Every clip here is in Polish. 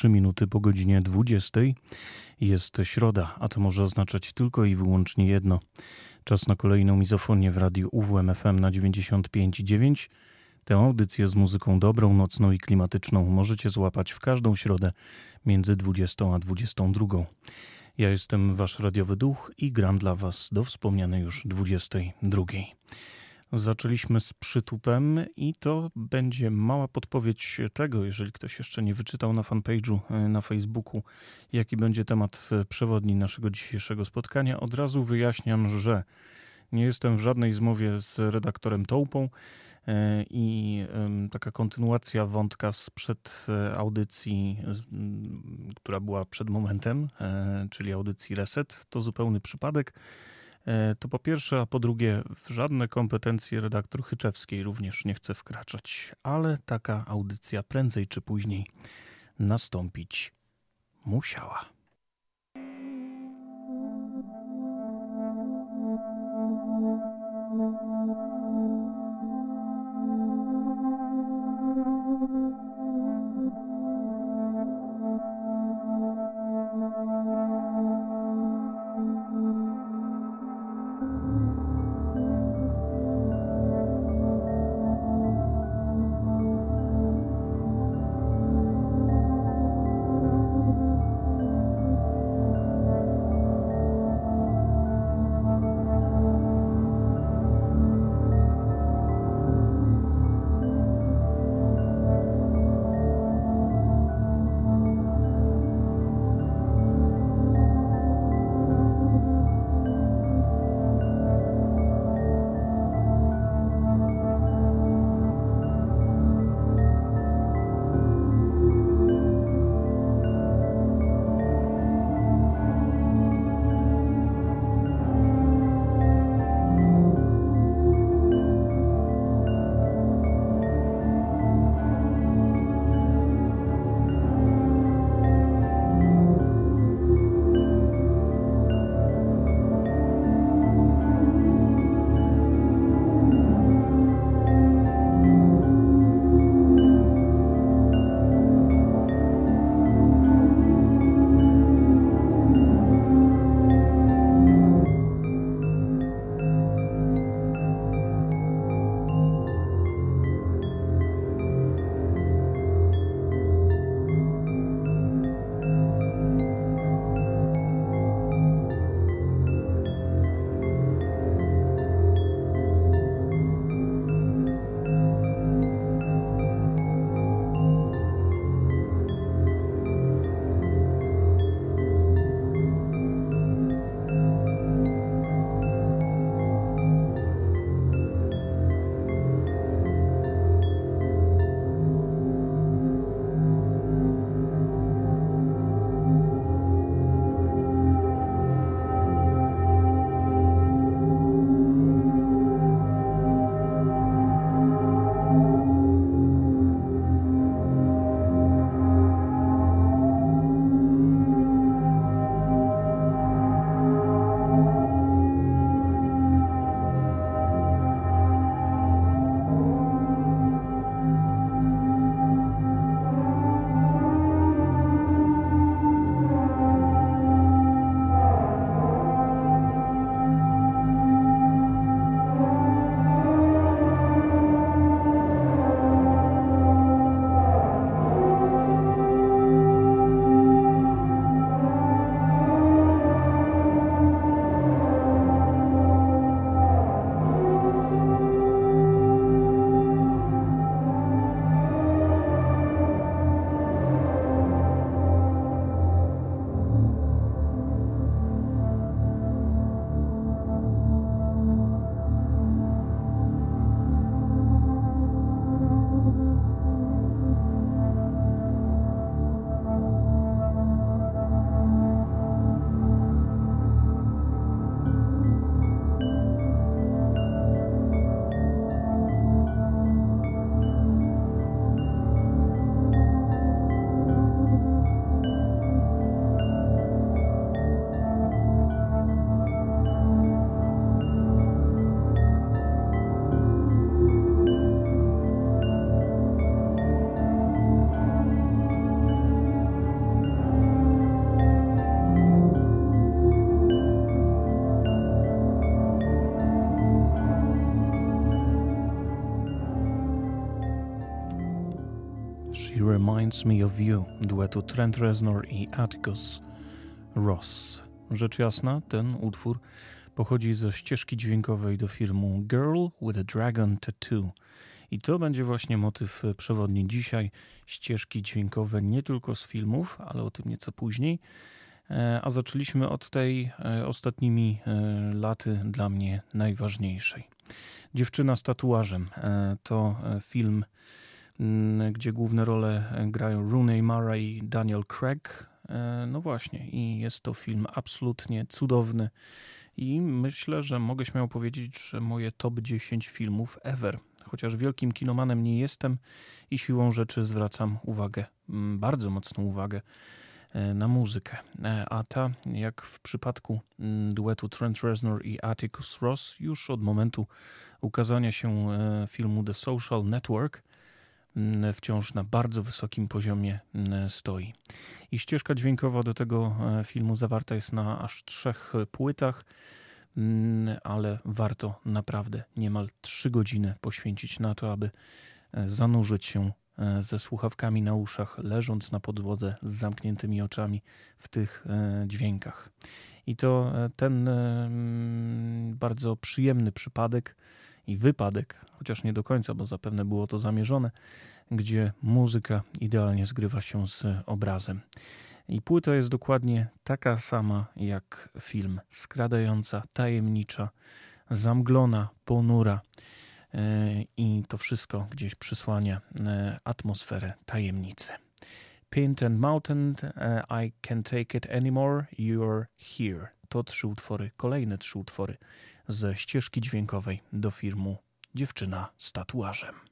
3 minuty po godzinie 20. Jest środa, a to może oznaczać tylko i wyłącznie jedno. Czas na kolejną mizofonię w radiu UWMFM na 95,9. Tę audycję z muzyką dobrą, nocną i klimatyczną możecie złapać w każdą środę między 20 a 22. Ja jestem wasz radiowy duch i gram dla was do wspomnianej już 22. Zaczęliśmy z przytupem i to będzie mała podpowiedź tego, jeżeli ktoś jeszcze nie wyczytał na fanpage'u e, na Facebooku, jaki będzie temat e, przewodni naszego dzisiejszego spotkania. Od razu wyjaśniam, że nie jestem w żadnej zmowie z redaktorem Tołpą e, i taka kontynuacja wątka sprzed audycji, która była przed momentem, czyli audycji Reset, to zupełny przypadek. E, to po pierwsze, a po drugie, w żadne kompetencje redaktor Chyczewskiej również nie chcę wkraczać, ale taka audycja prędzej czy później nastąpić musiała. Reminds Me of You duetu Trent Reznor i Atticus Ross. Rzecz jasna, ten utwór pochodzi ze ścieżki dźwiękowej do filmu Girl with a Dragon Tattoo. I to będzie właśnie motyw przewodni dzisiaj. Ścieżki dźwiękowe nie tylko z filmów, ale o tym nieco później. E, a zaczęliśmy od tej e, ostatnimi e, laty dla mnie najważniejszej. Dziewczyna z tatuażem to film gdzie główne role grają Rooney Mara i Daniel Craig. E, no właśnie, i jest to film absolutnie cudowny. I myślę, że mogę śmiało powiedzieć, że moje top 10 filmów ever. Chociaż wielkim kinomanem nie jestem i siłą rzeczy zwracam uwagę, mm, bardzo mocną uwagę e, na muzykę. E, a ta, jak w przypadku mm, duetu Trent Reznor i Atticus Ross, już od momentu ukazania się filmu The Social Network, Mm, wciąż na bardzo wysokim poziomie mm, stoi. I ścieżka dźwiękowa do tego e, filmu zawarta jest na aż trzech płytach, mm, ale warto naprawdę niemal trzy godziny poświęcić na to, aby e, zanurzyć się e, ze słuchawkami na uszach, leżąc na podłodze z zamkniętymi oczami w tych dźwiękach. I to ten bardzo przyjemny przypadek i wypadek, chociaż nie do końca, bo zapewne było to zamierzone, gdzie muzyka idealnie zgrywa się z obrazem. I płyta jest dokładnie taka sama jak film, skradająca, tajemnicza, zamglona, ponura. E, I to wszystko gdzieś przysłania e, atmosferę tajemnicy. Pint and Mountain, e, I Can't Take It Anymore, You're Here. To trzy utwory, kolejne trzy utwory ze ścieżki dźwiękowej do filmu Dziewczyna z tatuażem.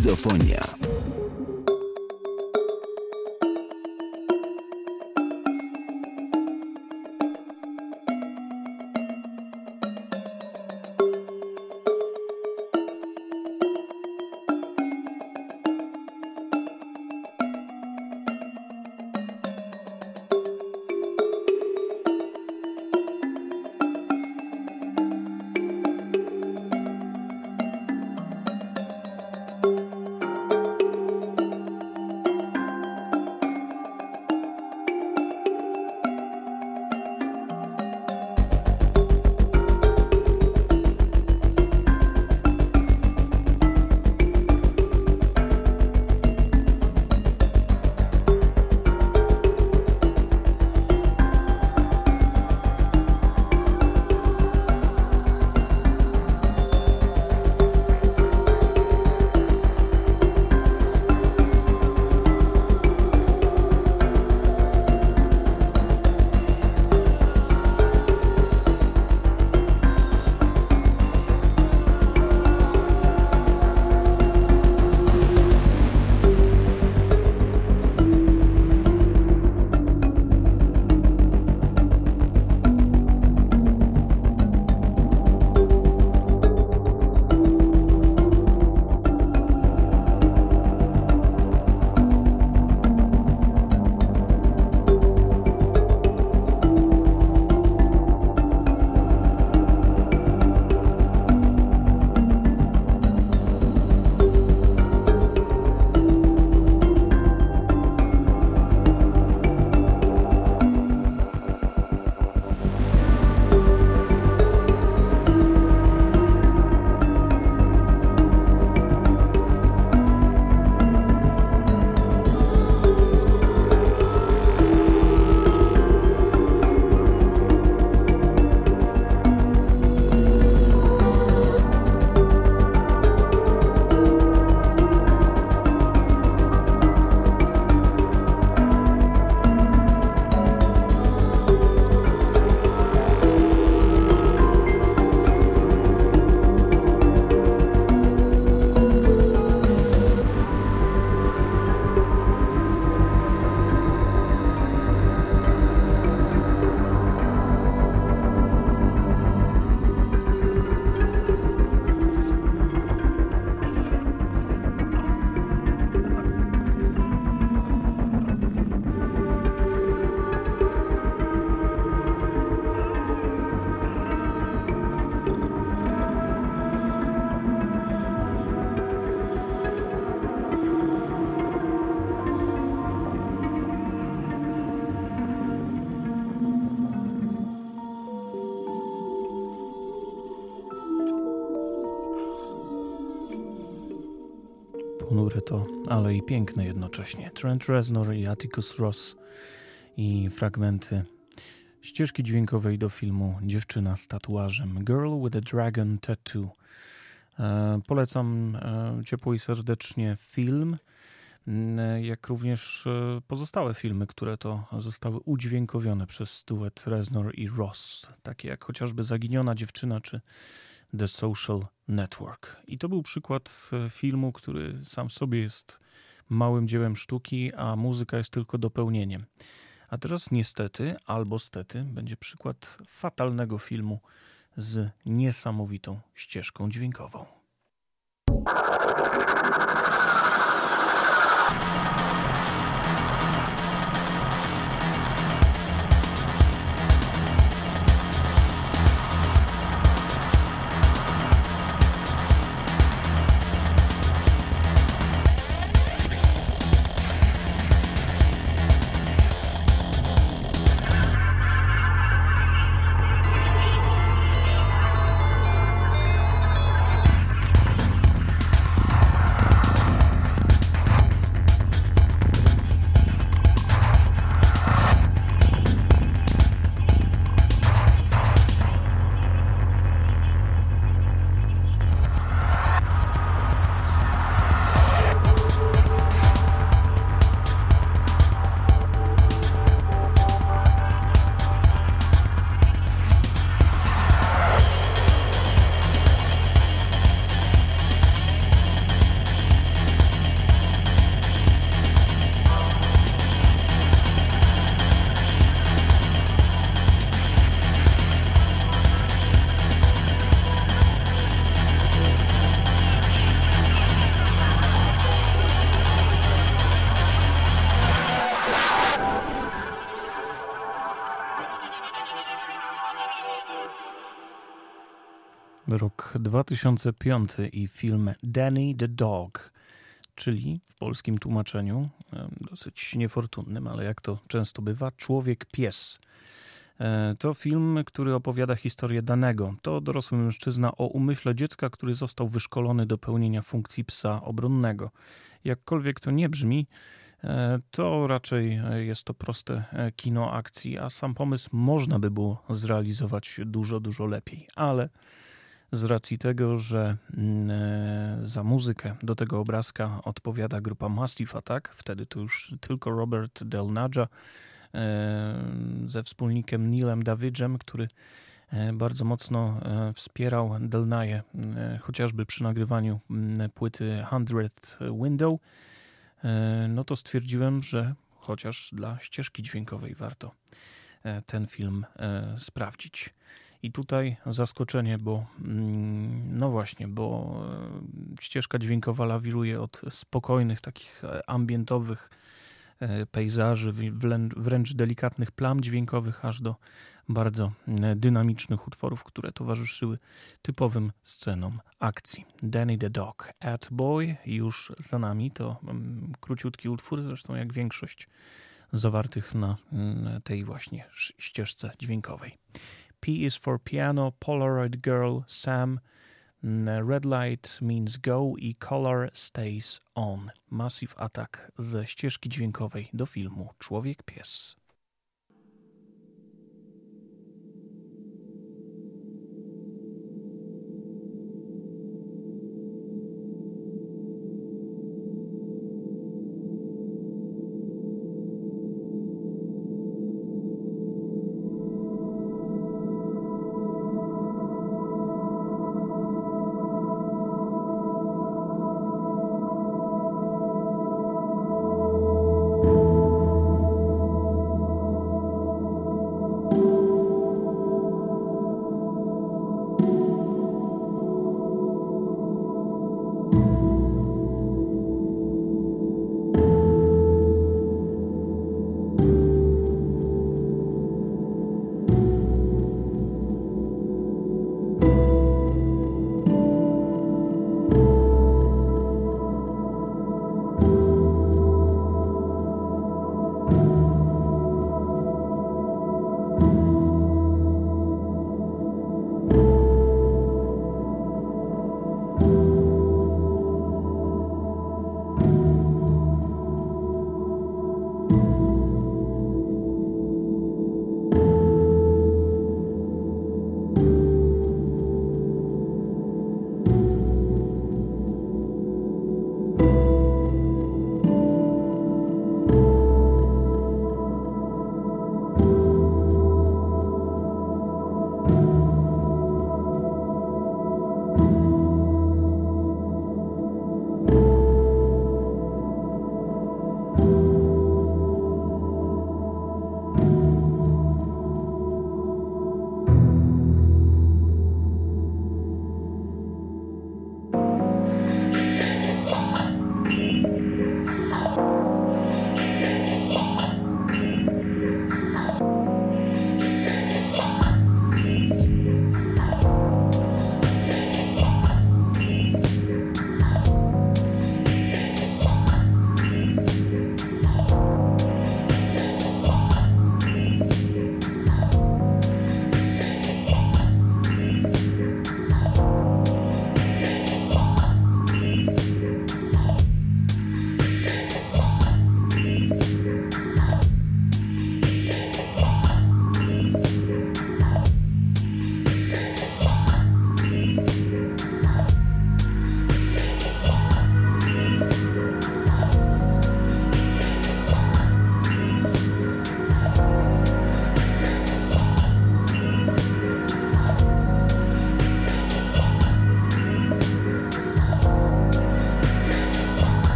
Mizofonia. I piękne jednocześnie. Trent Reznor i Atticus Ross i fragmenty ścieżki dźwiękowej do filmu Dziewczyna z tatuażem Girl with a Dragon Tattoo. E, polecam e, ciepło i serdecznie film, jak również e, pozostałe filmy, które to zostały udźwiękowione przez duet Reznor i Ross, takie jak chociażby Zaginiona dziewczyna czy The Social Network. I to był przykład e, filmu, który sam sobie jest małym dziełem sztuki, a muzyka jest tylko dopełnieniem. A teraz niestety, albo stety, będzie przykład fatalnego filmu z niesamowitą ścieżką dźwiękową. 2005 i film Danny the Dog, czyli w polskim tłumaczeniu, dosyć niefortunnym, ale jak to często bywa, Człowiek Pies. E, to film, który opowiada historię danego. To dorosły mężczyzna o umyśle dziecka, który został wyszkolony do pełnienia funkcji psa obronnego. Jakkolwiek to nie brzmi, e, to raczej jest to proste e, kino akcji, a sam pomysł można by było zrealizować dużo, dużo lepiej. Ale z racji tego, że mm, za muzykę do tego obrazka odpowiada grupa Massive Attack, wtedy to już tylko Robert Del Nadja, ze wspólnikiem Neilem Davidżem, który e, bardzo mocno e, wspierał Delnaje, e, chociażby przy nagrywaniu płyty 100 Window, no to stwierdziłem, że chociaż dla ścieżki dźwiękowej warto ten film sprawdzić. I tutaj zaskoczenie, bo mm, no właśnie, bo ścieżka dźwiękowa lawiruje od spokojnych, takich ambientowych E, pejzaży, wręcz delikatnych plam dźwiękowych, aż do bardzo e, dynamicznych utworów, które towarzyszyły typowym scenom akcji. Danny the Dog, At Boy już za nami, to mm, króciutki utwór, zresztą jak większość zawartych na mm, tej właśnie ścieżce dźwiękowej. P is for piano, Polaroid Girl, Sam, Mm, red light means go i color stays on. Massive Attack ze ścieżki dźwiękowej do filmu Człowiek Pies.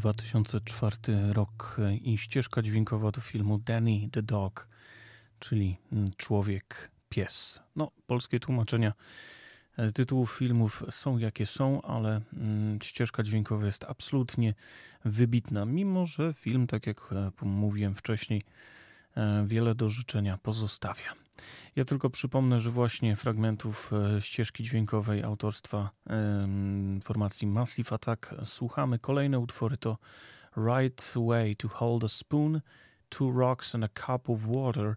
2004 rok i ścieżka dźwiękowa do filmu Danny the Dog, czyli mm, Człowiek Pies. No, polskie tłumaczenia e, tytułów filmów są jakie są, ale mm, ścieżka dźwiękowa jest absolutnie wybitna, mimo że film, tak jak e, mówiłem wcześniej, e, wiele do życzenia pozostawia. Ja tylko przypomnę, że właśnie fragmentów ścieżki dźwiękowej autorstwa formacji Massive Attack słuchamy. Kolejne utwory to Right Way to Hold a Spoon, Two Rocks and a Cup of Water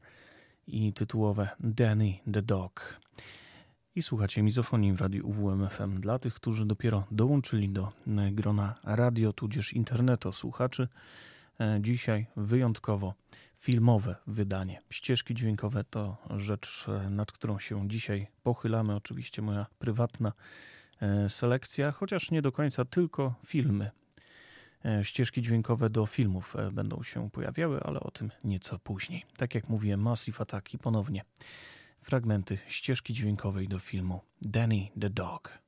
i tytułowe Danny the Dog. I słuchacie mizofonii w radiu UWMFM dla tych, którzy dopiero dołączyli do grona radio tudzież internetu słuchaczy. E, dzisiaj wyjątkowo filmowe wydanie. Ścieżki dźwiękowe to rzecz, e, nad którą się dzisiaj pochylamy. Oczywiście moja prywatna e, selekcja, chociaż nie do końca tylko filmy. E, ścieżki dźwiękowe do filmów będą się pojawiały, ale o tym nieco później. Tak jak mówiłem, Massive Attack i ponownie fragmenty ścieżki dźwiękowej do filmu Danny the Dog.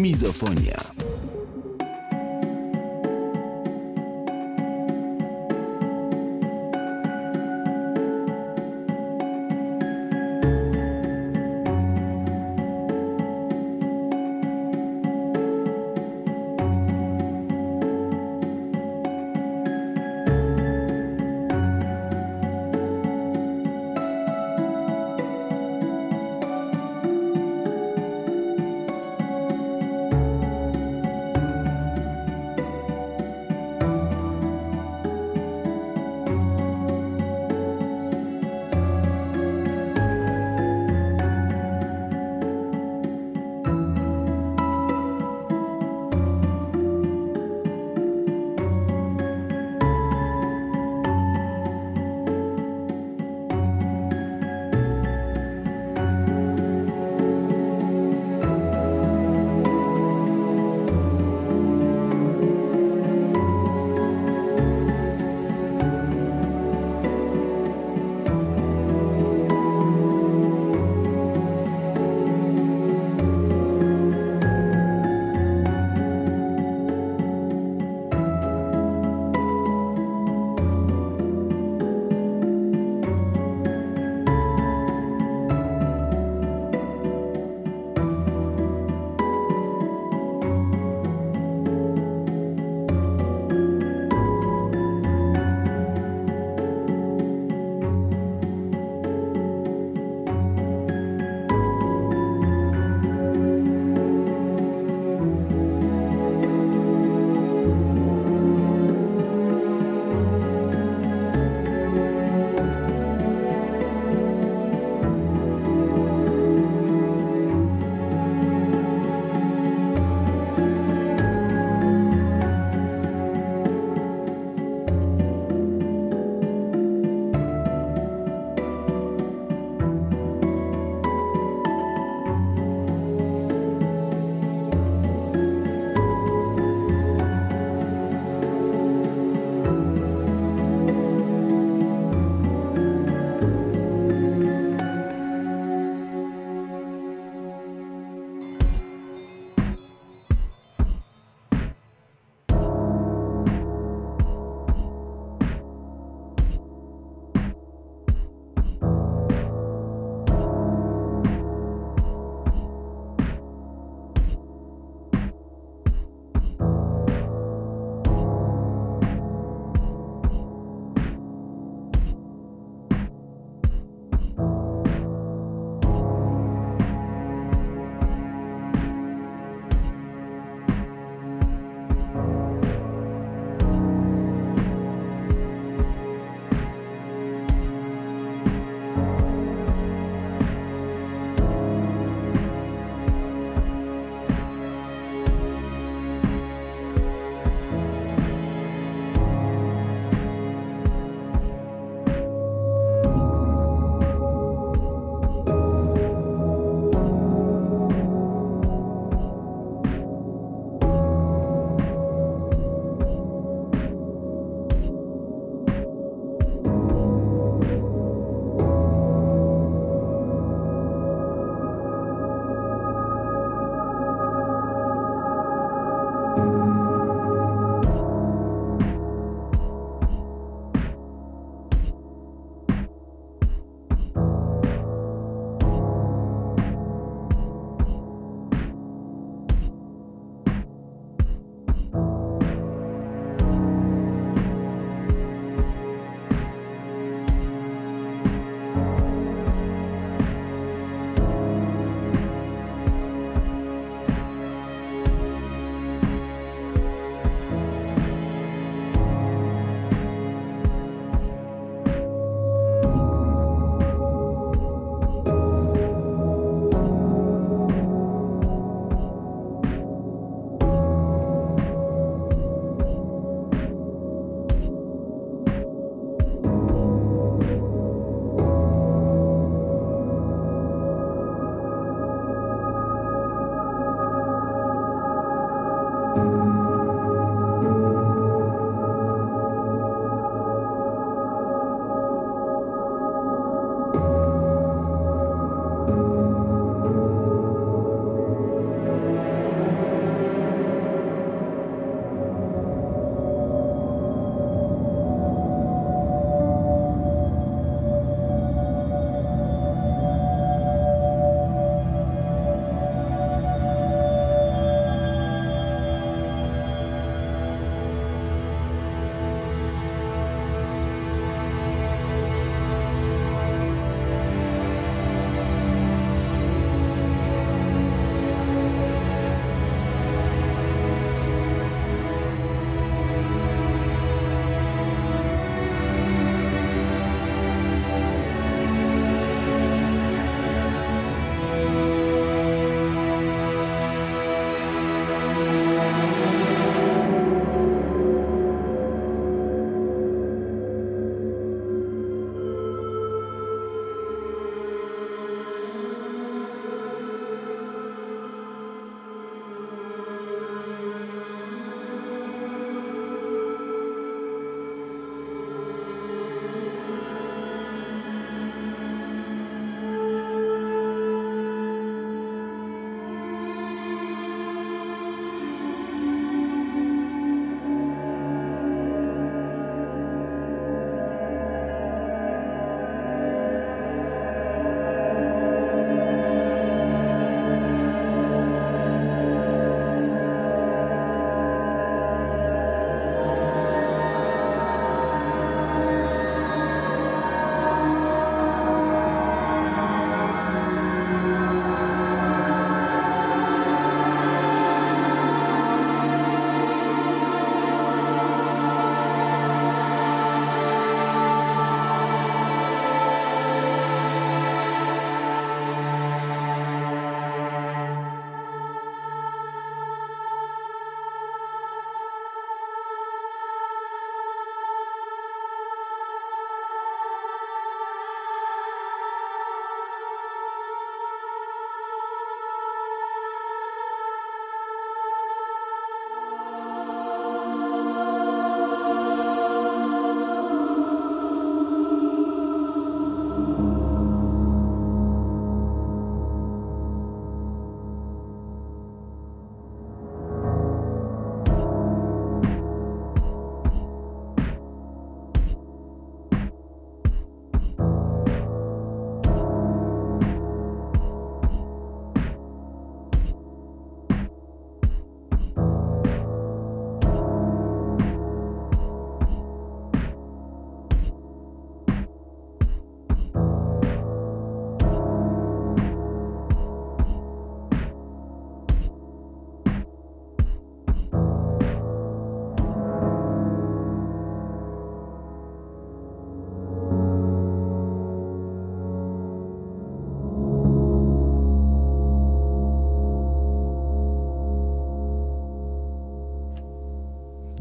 Mizofonia.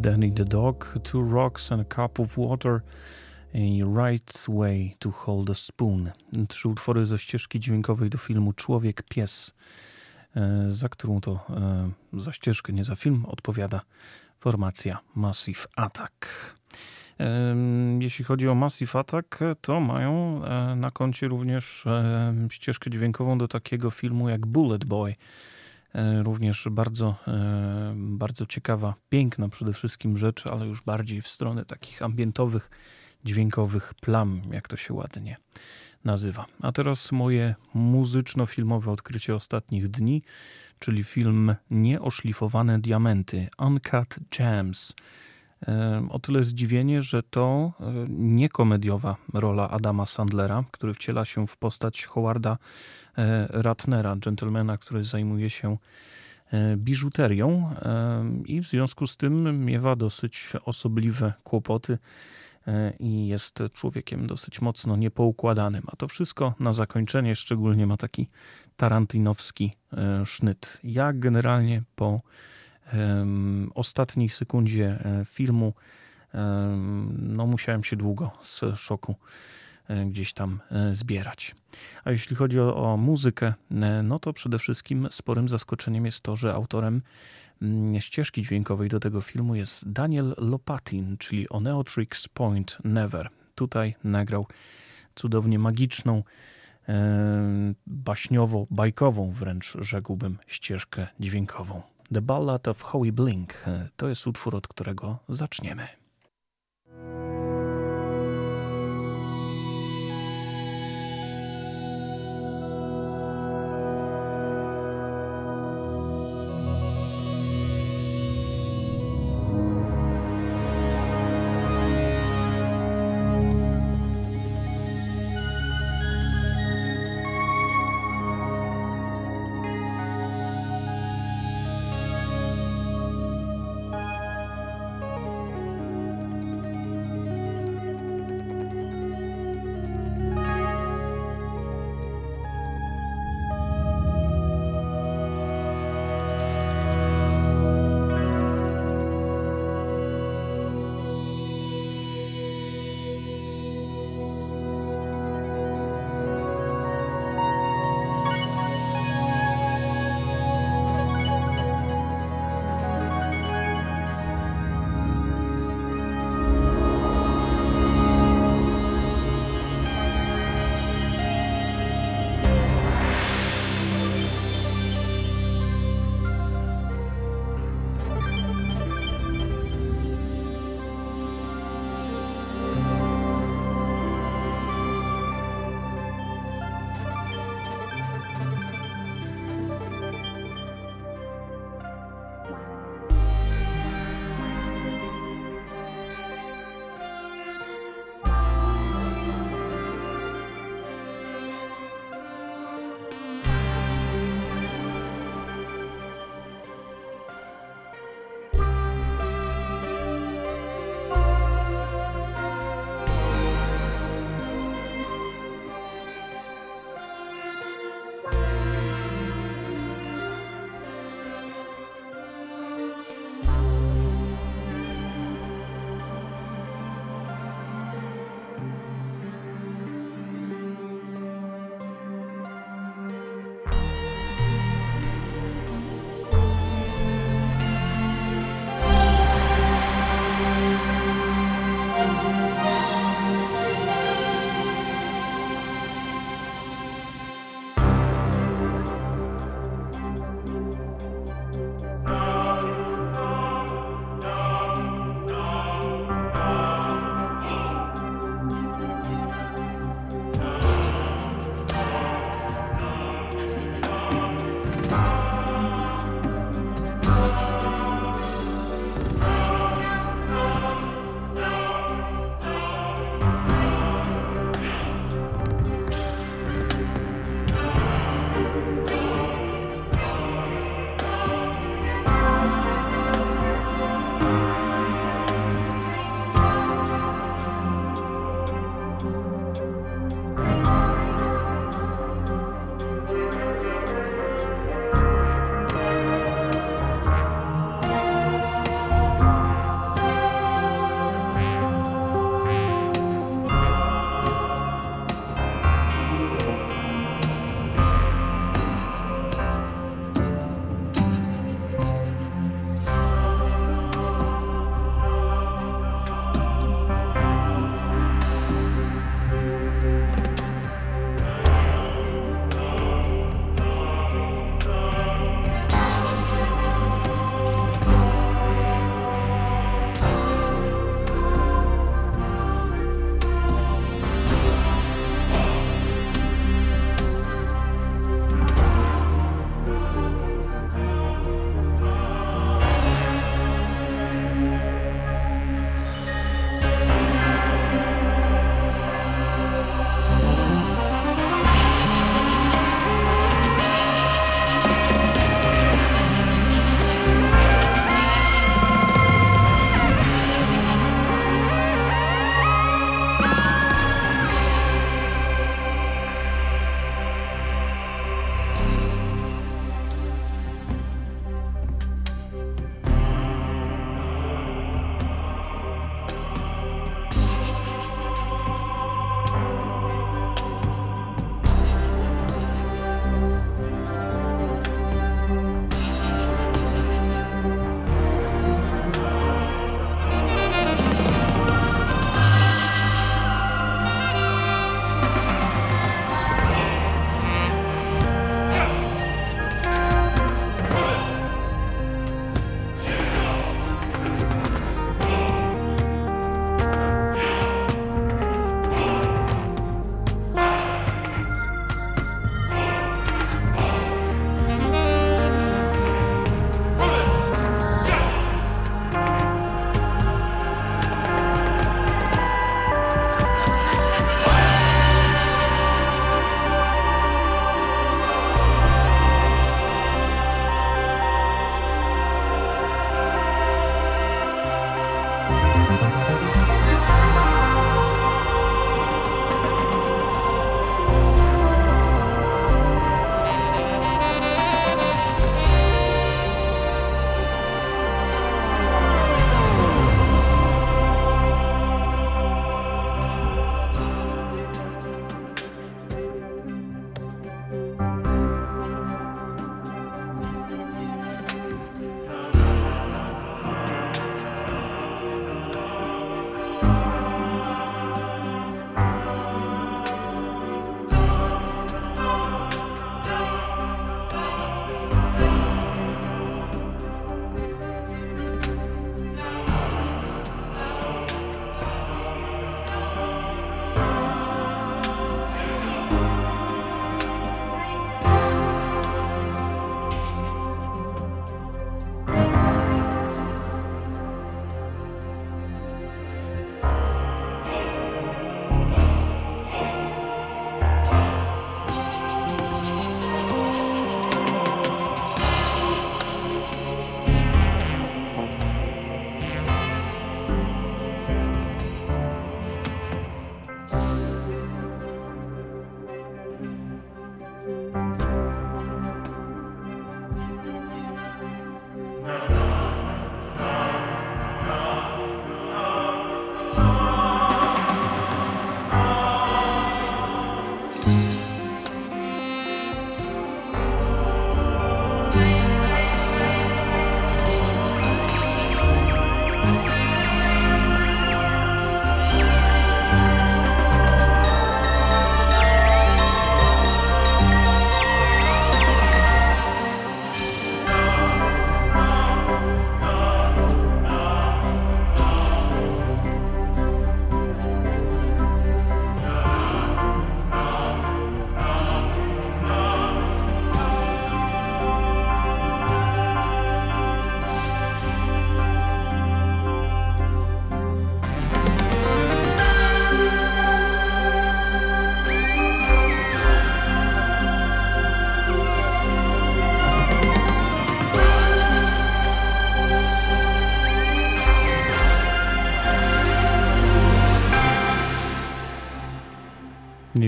Danny the Dog, Two Rocks and a Cup of Water i Right Way to Hold a Spoon. Trzy utwory ze ścieżki dźwiękowej do filmu Człowiek Pies, e, za którą to e, za ścieżkę, nie za film, odpowiada formacja Massive Attack. Jeśli chodzi o Massive Attack, to mają e, na koncie również ścieżkę dźwiękową do takiego filmu jak Bullet Boy. E, również bardzo, e, bardzo ciekawa, piękna przede wszystkim rzecz, ale już bardziej w stronę takich ambientowych, dźwiękowych plam, jak to się ładnie nazywa. A teraz moje muzyczno-filmowe odkrycie ostatnich dni, czyli film Nieoszlifowane diamenty, Uncut Gems. O tyle zdziwienie, że to e, niekomediowa rola Adama Sandlera, który wciela się w postać Howarda e, Ratnera, gentlemana, który zajmuje się e, biżuterią i w związku z tym miewa dosyć osobliwe kłopoty i jest człowiekiem dosyć mocno niepoukładanym. A to wszystko na zakończenie szczególnie ma taki tarantinowski sznyt. Ja generalnie po ostatniej sekundzie e, filmu no musiałem się długo z szoku e, gdzieś tam e, zbierać. A jeśli chodzi o, o, muzykę, no to przede wszystkim sporym zaskoczeniem jest to, że autorem mm, ścieżki dźwiękowej do tego filmu jest Daniel Lopatin, czyli Oneotrix Point Never. Tutaj nagrał cudownie magiczną, baśniowo-bajkową wręcz rzekłbym ścieżkę dźwiękową. The Ballad of Howie Blink to jest utwór, od którego zaczniemy.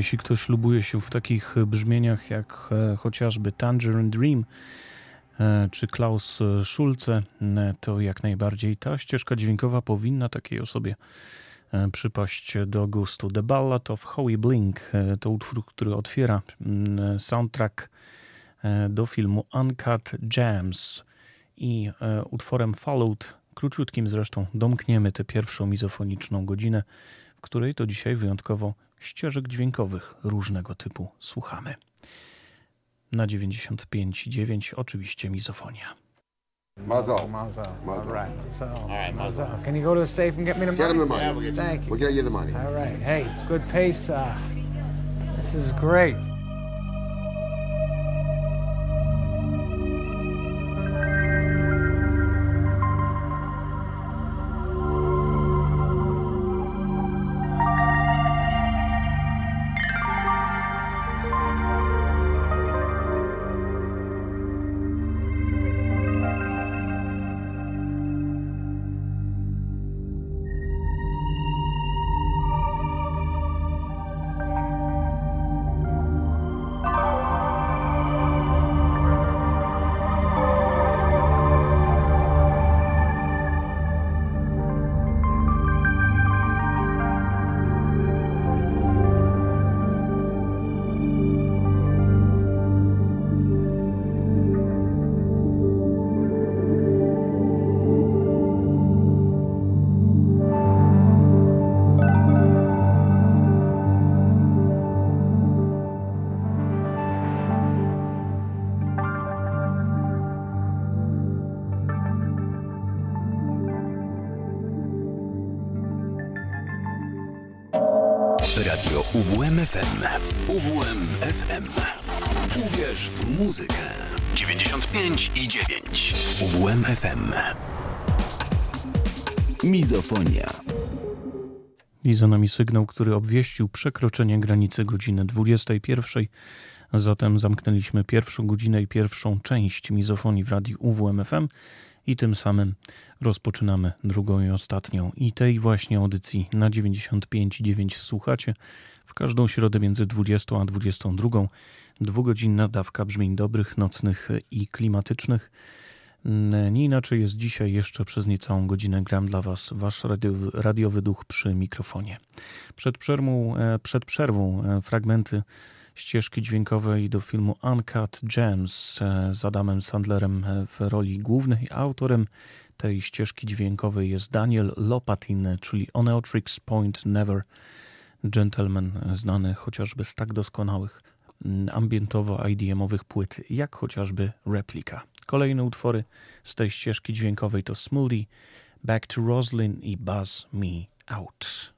Jeśli ktoś lubuje się w takich brzmieniach jak e, chociażby Tangerine Dream e, czy Klaus Schulze, e, to jak najbardziej ta ścieżka dźwiękowa powinna takiej osobie przypaść do gustu. The Ballad of Howie Blink to utwór, który otwiera soundtrack do filmu Uncut Gems i utworem Followed, króciutkim zresztą, domkniemy tę pierwszą mizofoniczną godzinę, w której to dzisiaj wyjątkowo ścieżek dźwiękowych różnego typu słuchamy. Na 95.9 oczywiście mizofonia. Mazel. Mazel. Mazel. All right. So, All right, Mazel. Can you go to the safe and get me the money? Get him the money. Yeah, we'll get you. Thank you. We'll get you the money. All right. Hey, good pace. Uh, this is great. UWMFM. UWMFM. Uwierz w muzykę. 95 i 9. UWMFM. Mizofonia. I za nami sygnał, który obwieścił przekroczenie granicy godziny 21. Zatem zamknęliśmy pierwszą godzinę i pierwszą część mizofonii w radiu UWMFM i tym samym rozpoczynamy drugą i ostatnią. I tej właśnie audycji na 95,9 słuchacie w każdą środę między 20 a 22. Dwugodzinna dawka brzmień dobrych, nocnych i klimatycznych. Nie inaczej jest dzisiaj jeszcze przez niecałą godzinę gram dla Was Wasz radiowy, duch przy mikrofonie. Przed przerwą, e, przed przerwą e, fragmenty ścieżki dźwiękowej do filmu Uncut Gems e, z Adamem Sandlerem w roli głównej. Autorem tej ścieżki dźwiękowej jest Daniel Lopatin, czyli Oneotrix Point Never Gentleman, znany chociażby z tak doskonałych ambientowo-IDM-owych płyt, jak chociażby Replika. Kolejne utwory z tej ścieżki dźwiękowej to Smoothie, Back to Roslyn i Buzz Me Out.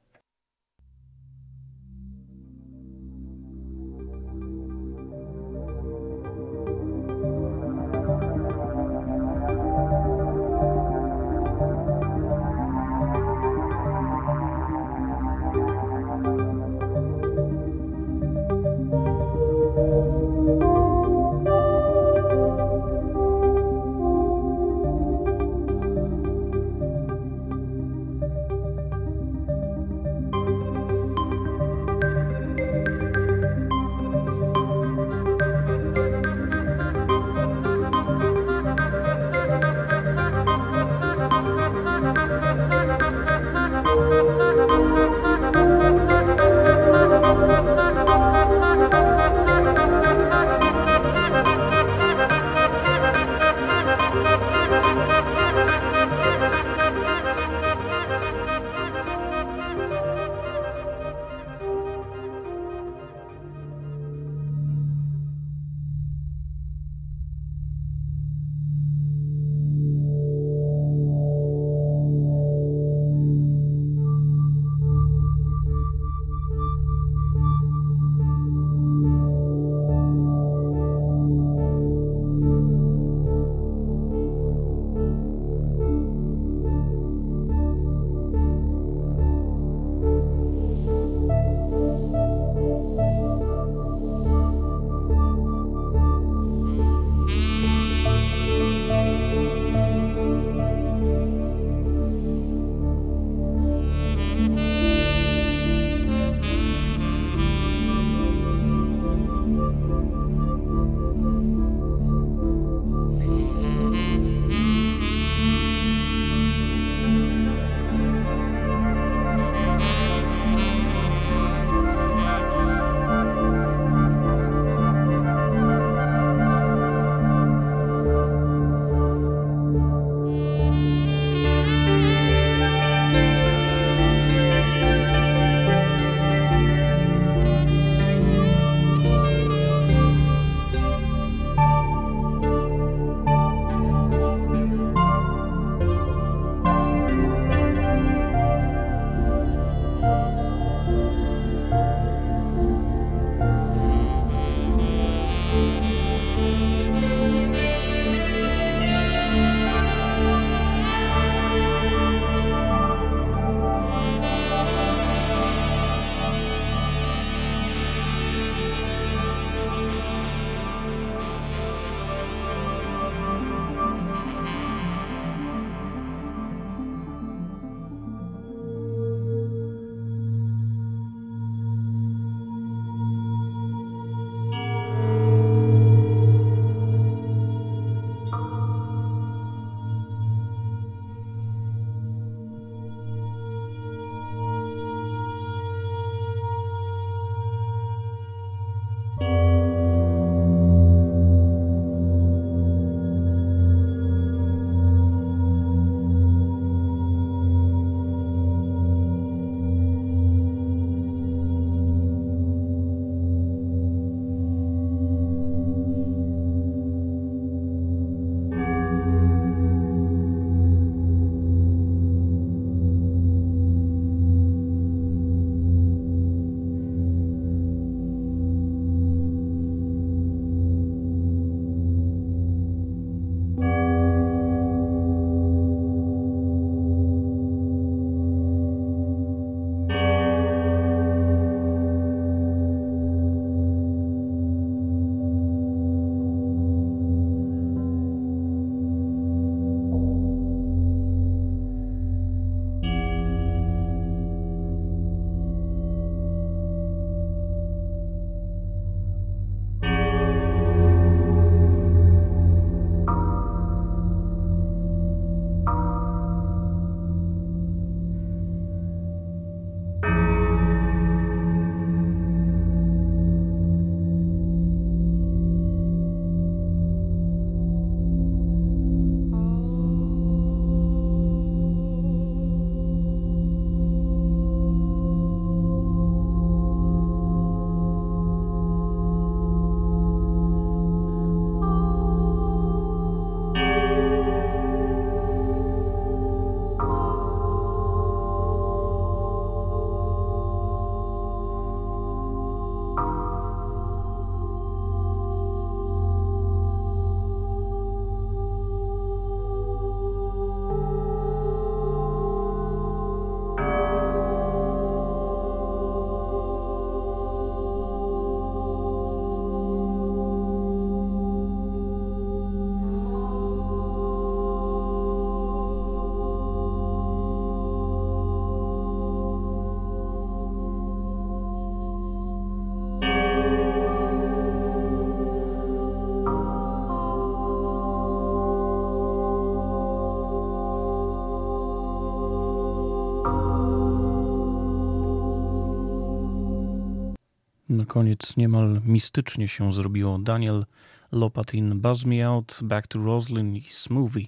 Na koniec niemal mistycznie się zrobiło. Daniel Lopatin, Buzz Me Out, Back to Roslyn i Smoothie.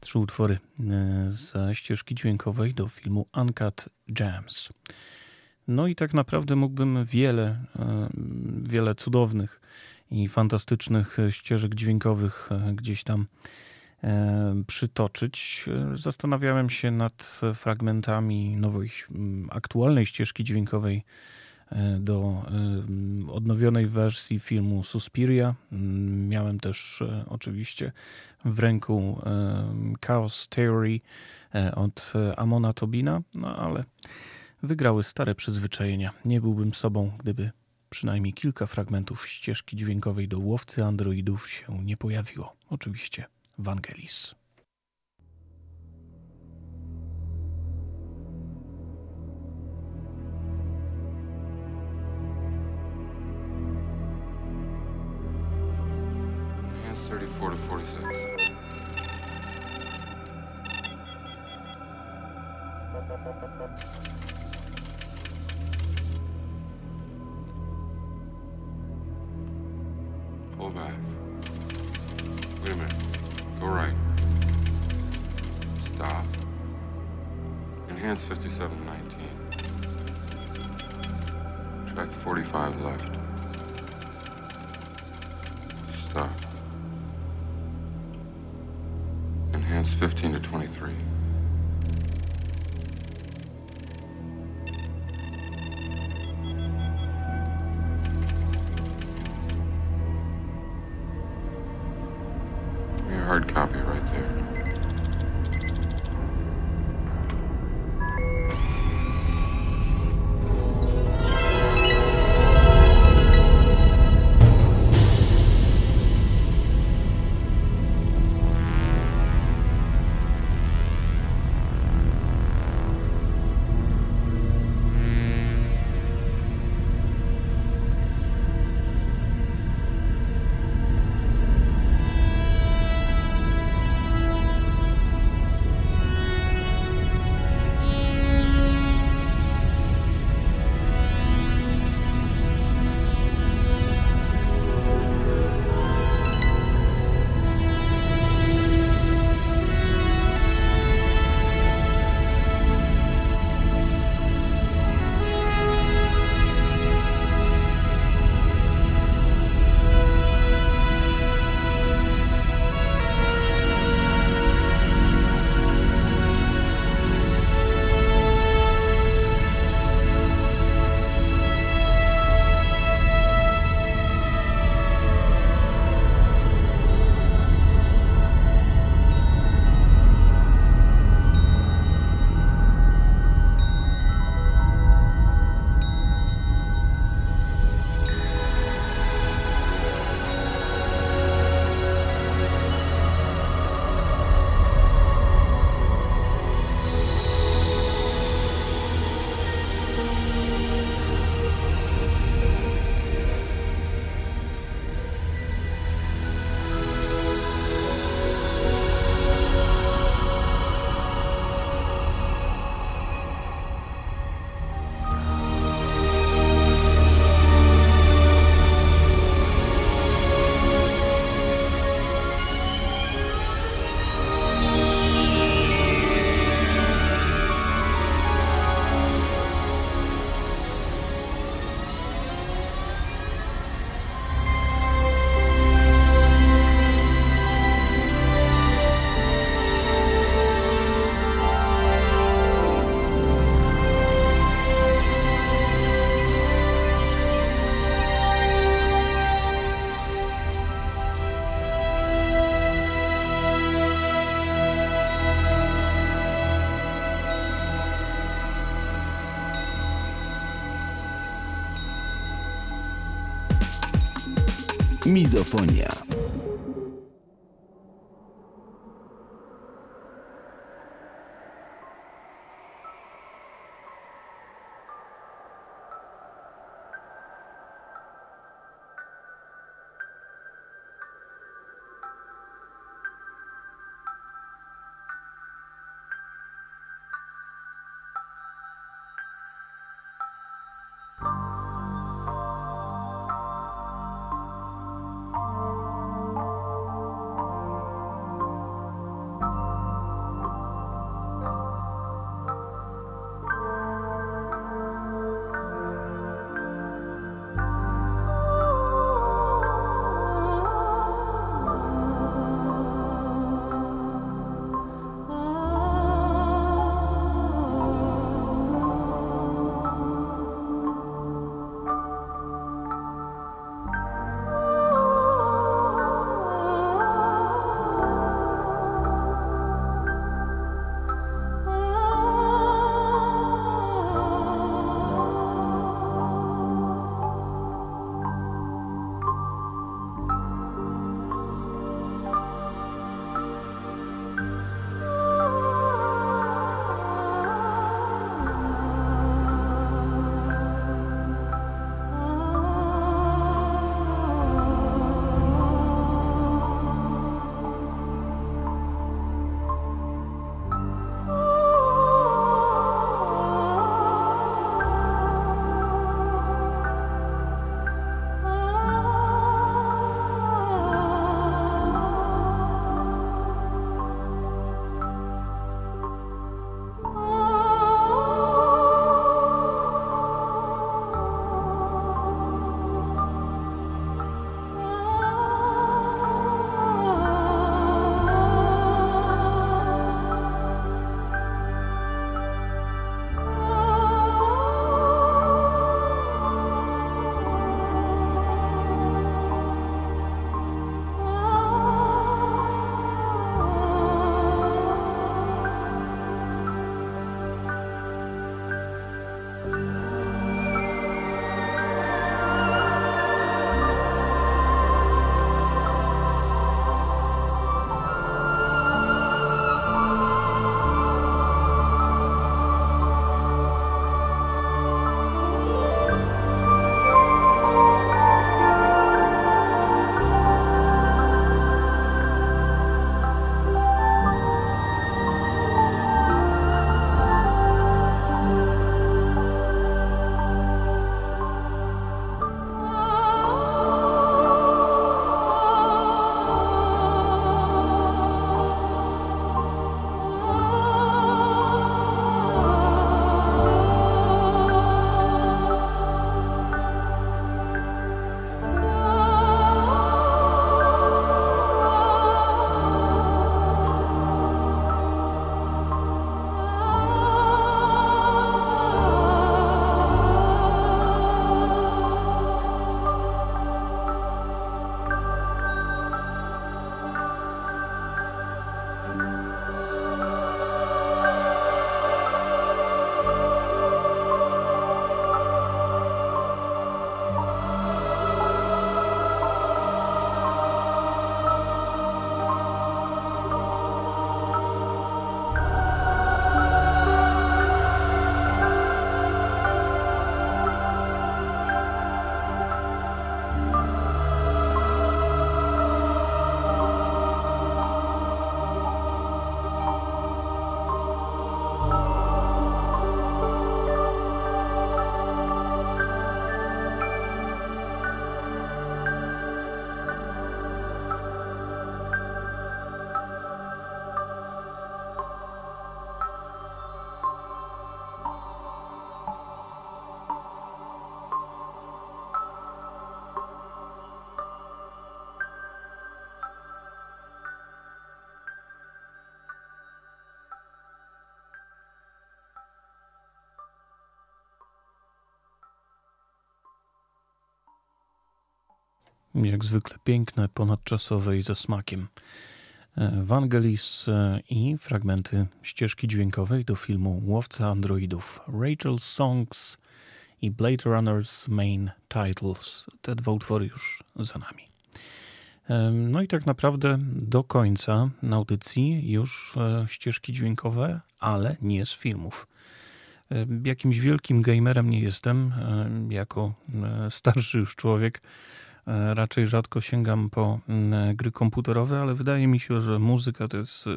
Trzy utwory e, ze ścieżki dźwiękowej do filmu Uncut Jams. No i tak naprawdę mógłbym wiele, e, wiele cudownych i fantastycznych ścieżek dźwiękowych e, gdzieś tam przytoczyć. Zastanawiałem się nad fragmentami nowej, aktualnej ścieżki dźwiękowej do e, odnowionej wersji filmu Suspiria. Mm, miałem też e, oczywiście w ręku Chaos Theory od Amona Tobina, no ale wygrały stare przyzwyczajenia. Nie byłbym sobą, gdyby przynajmniej kilka fragmentów ścieżki dźwiękowej do łowcy androidów się nie pojawiło. Oczywiście Vangelis. 44 to 46. Mizofonia. Jak zwykle piękne, ponadczasowe i ze smakiem. E, Vangelis e, i fragmenty ścieżki dźwiękowej do filmu Łowca Androidów. Rachel's Songs i Blade Runner's Main Titles. Te dwa utwory już za nami. E, no i tak naprawdę do końca audycji już ścieżki dźwiękowe, ale nie z filmów. Jakimś wielkim gamerem nie jestem, jako starszy już człowiek E, raczej rzadko sięgam po mm, gry komputerowe, ale wydaje mi się, że muzyka to jest y,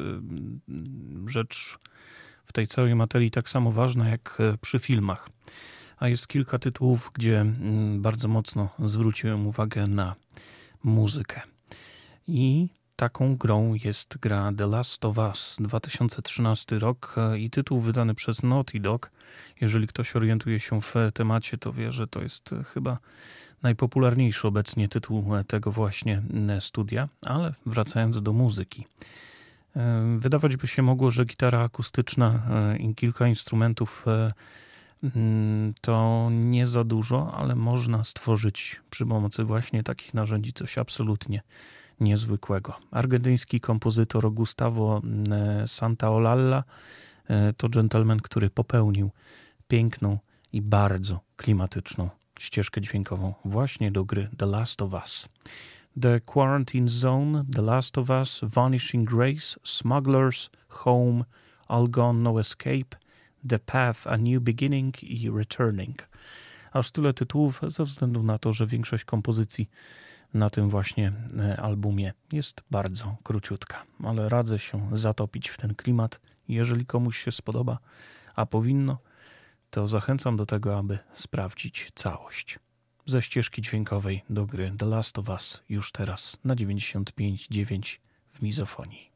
rzecz w tej całej materii tak samo ważna jak e, przy filmach. A jest kilka tytułów, gdzie mm, bardzo mocno zwróciłem uwagę na muzykę. I taką grą jest gra The Last of Us 2013 rok e, i tytuł wydany przez Naughty Dog. Jeżeli ktoś orientuje się w temacie, to wie, że to jest chyba najpopularniejszy obecnie tytuł tego właśnie e, studia, ale wracając do muzyki. E, wydawać by się mogło, że gitara akustyczna e, i kilka instrumentów mm, to nie za dużo, ale można stworzyć przy pomocy właśnie takich narzędzi coś absolutnie niezwykłego. Argentyński kompozytor Gustavo Santaolalla to gentleman, który popełnił piękną i bardzo klimatyczną ścieżkę dźwiękową właśnie do gry The Last of Us. The Quarantine Zone, The Last of Us, Vanishing Grace, Smugglers, Home, All Gone No Escape, The Path, A New Beginning i Returning. Aż tyle tytułów ze względu na to, że większość kompozycji na tym właśnie e, albumie jest bardzo króciutka, ale radzę się zatopić w ten klimat. Jeżeli komuś się spodoba, a powinno, to zachęcam do tego, aby sprawdzić całość. Ze ścieżki dźwiękowej do gry The Last of Us już teraz na 95.9 w mizofonii.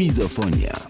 Mizofonia.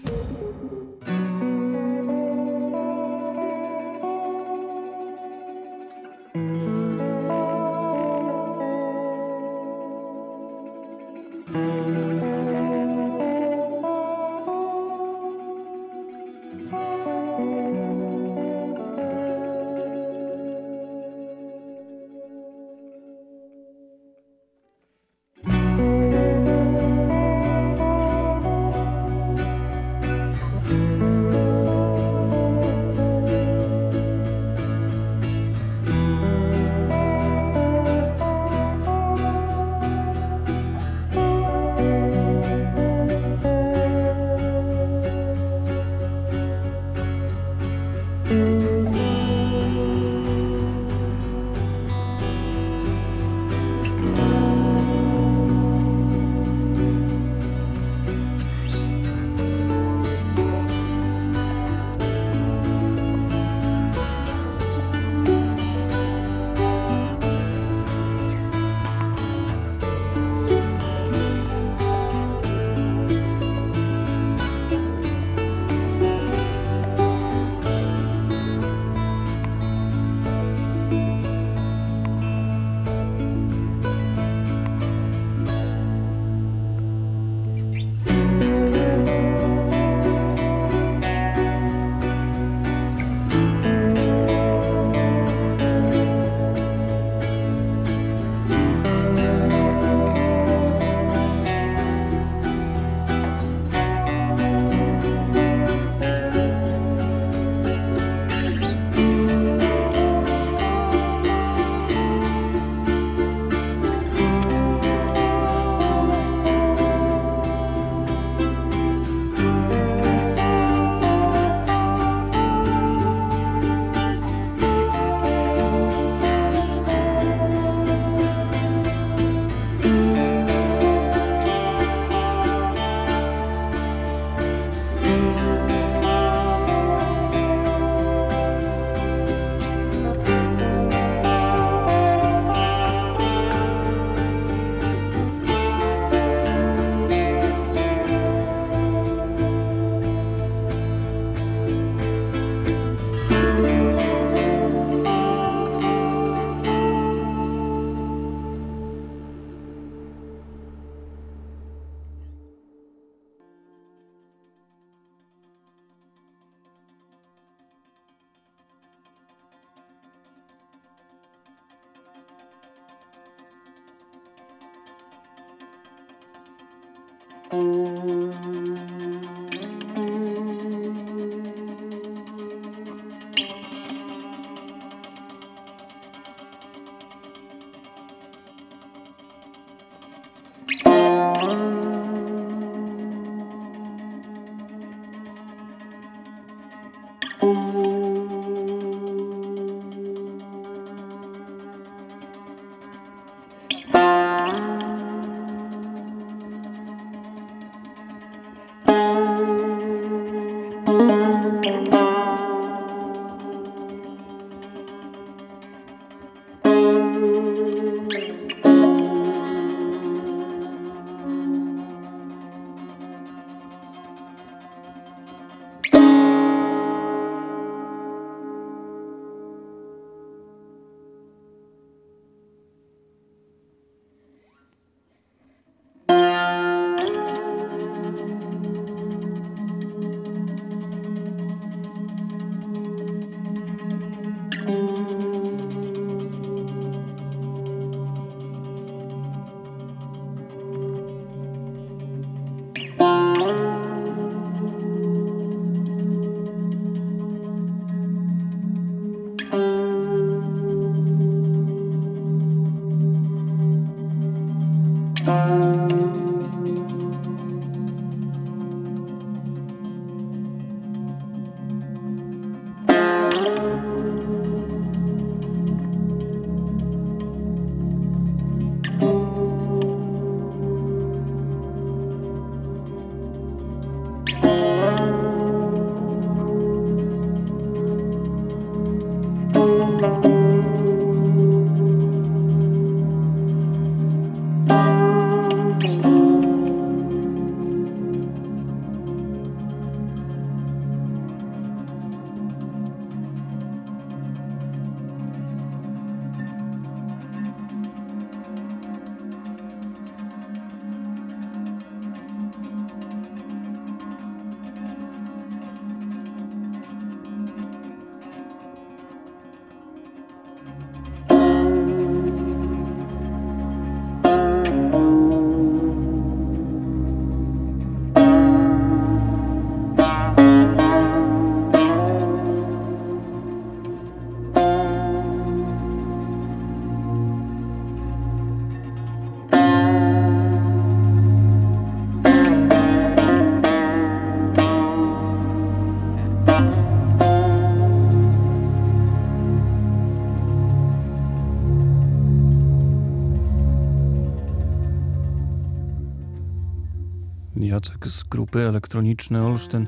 Jacek z grupy elektroniczny Olsztyn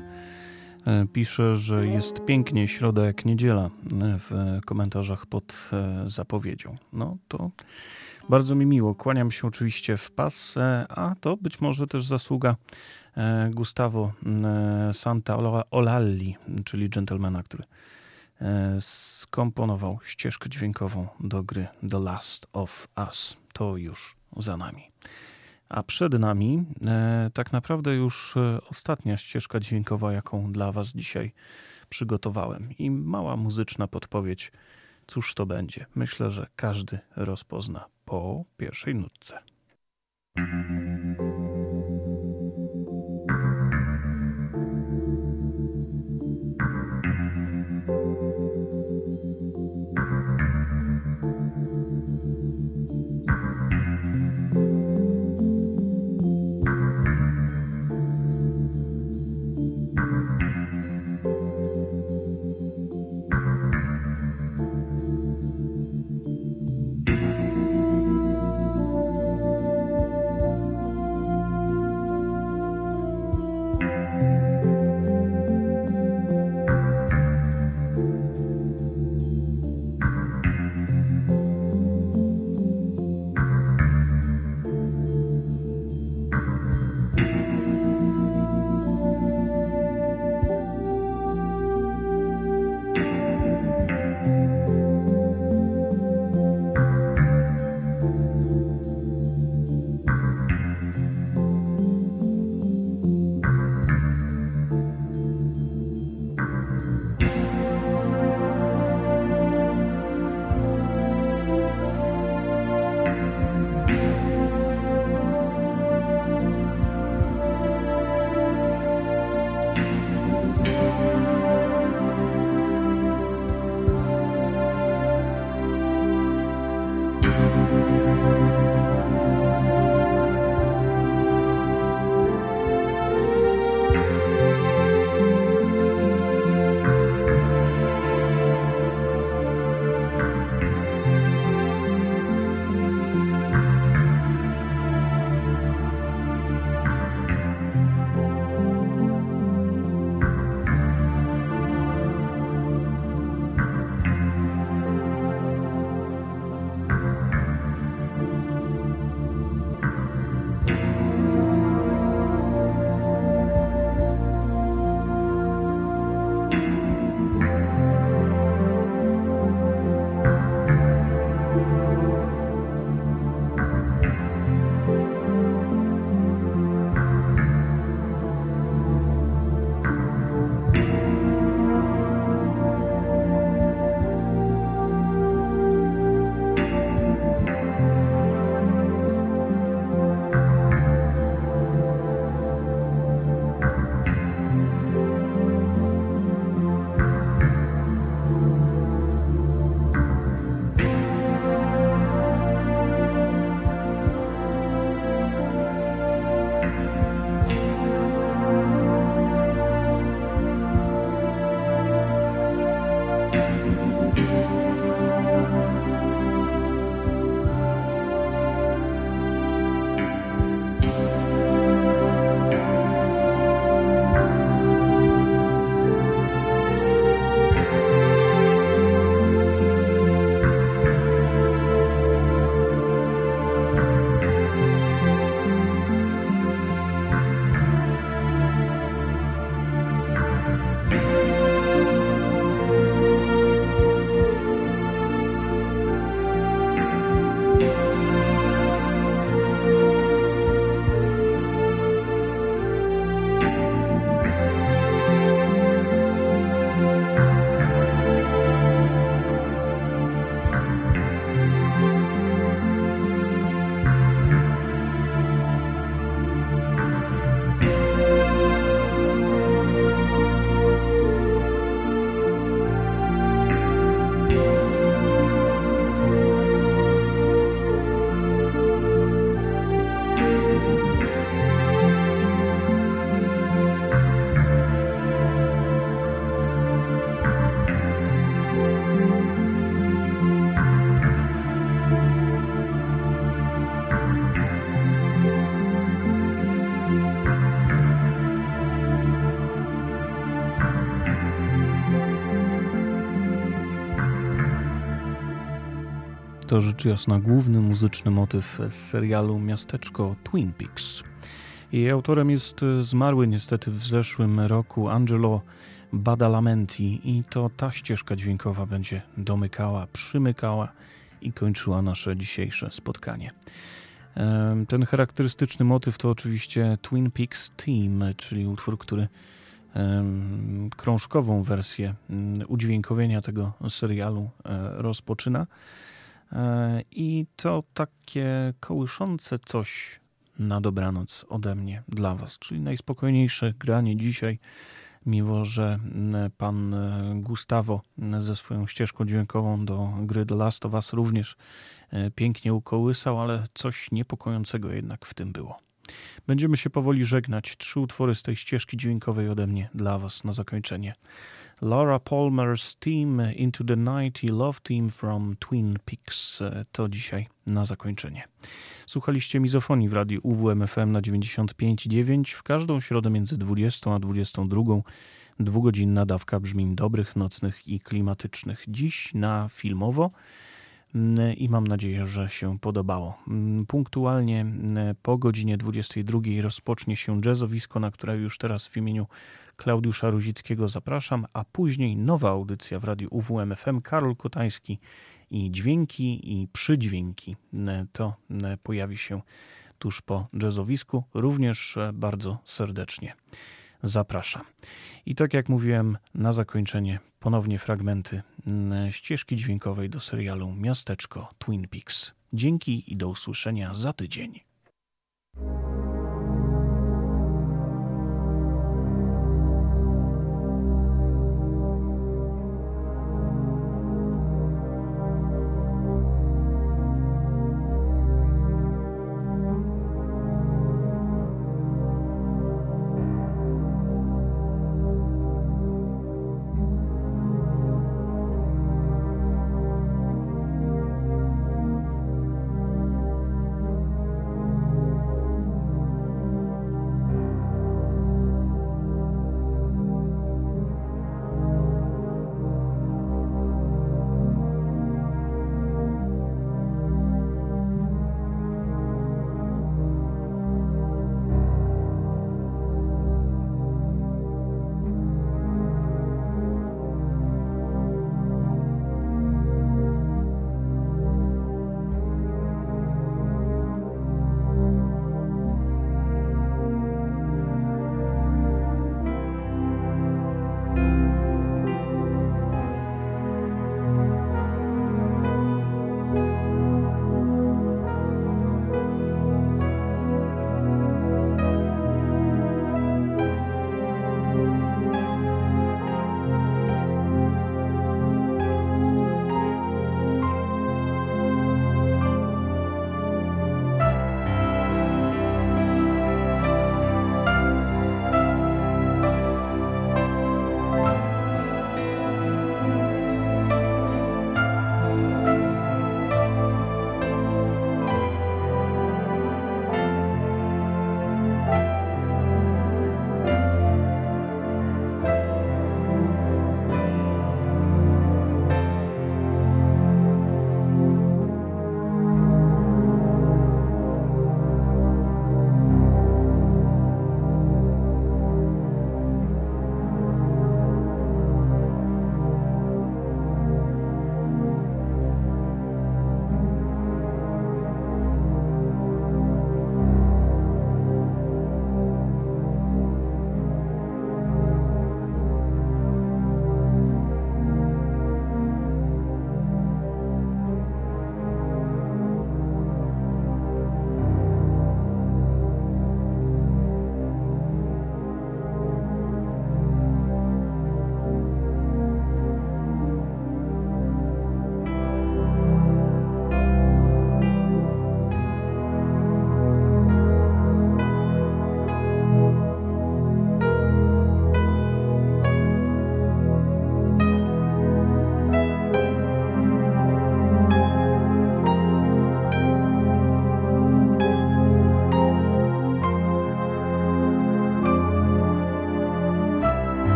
e, pisze, że jest pięknie środa jak niedziela e, w komentarzach pod e, zapowiedzią. No to bardzo mi miło. Kłaniam się oczywiście w pas, a to być może też zasługa Gustavo Santa Olalli, czyli gentlemana, który skomponował ścieżkę dźwiękową do gry The Last of Us. To już za nami. A przed nami e, tak naprawdę już e, ostatnia ścieżka dźwiękowa, jaką dla Was dzisiaj przygotowałem. I mała muzyczna podpowiedź, cóż to będzie. Myślę, że każdy rozpozna po pierwszej nutce. To rzecz jasna główny muzyczny motyw z serialu Miasteczko Twin Peaks. Jej autorem jest zmarły niestety w zeszłym roku Angelo Badalamenti i to ta ścieżka dźwiękowa będzie domykała, przymykała i kończyła nasze dzisiejsze spotkanie. Ten charakterystyczny motyw to oczywiście Twin Peaks Team, czyli utwór, który krążkową wersję mm, udźwiękowienia tego serialu e, rozpoczyna. E, I to takie kołyszące coś na dobranoc ode mnie dla Was, czyli najspokojniejsze granie dzisiaj, mimo że mm, pan e, Gustavo ze swoją ścieżką dźwiękową do gry The Last of Us również pięknie ukołysał, ale coś niepokojącego jednak w tym było. Będziemy się powoli żegnać. Trzy utwory z tej ścieżki dźwiękowej ode mnie dla Was na zakończenie. Laura Palmer's Team Into the Night i Love Team from Twin Peaks to dzisiaj na zakończenie. Słuchaliście mizofonii w radiu UWMFM na 95.9 w każdą środę między 20 a 22. Dwugodzinna dawka brzmień dobrych, nocnych i klimatycznych. Dziś na filmowo Mm, i mam nadzieję, że się podobało. Mm, punktualnie mm, po godzinie 22 rozpocznie się jazzowisko, na które już teraz w imieniu Klaudiusza Ruzickiego zapraszam, a później nowa audycja w radiu UWMFM Karol Kotański i dźwięki i przydźwięki. To pojawi się tuż po jazzowisku, również e, bardzo serdecznie zapraszam. I tak jak mówiłem, na zakończenie ponownie fragmenty ścieżki dźwiękowej do serialu Miasteczko Twin Peaks. Dzięki i do usłyszenia za tydzień.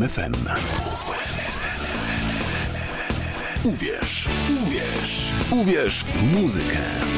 UWMFM. Uwierz, uwierz, uwierz w muzykę.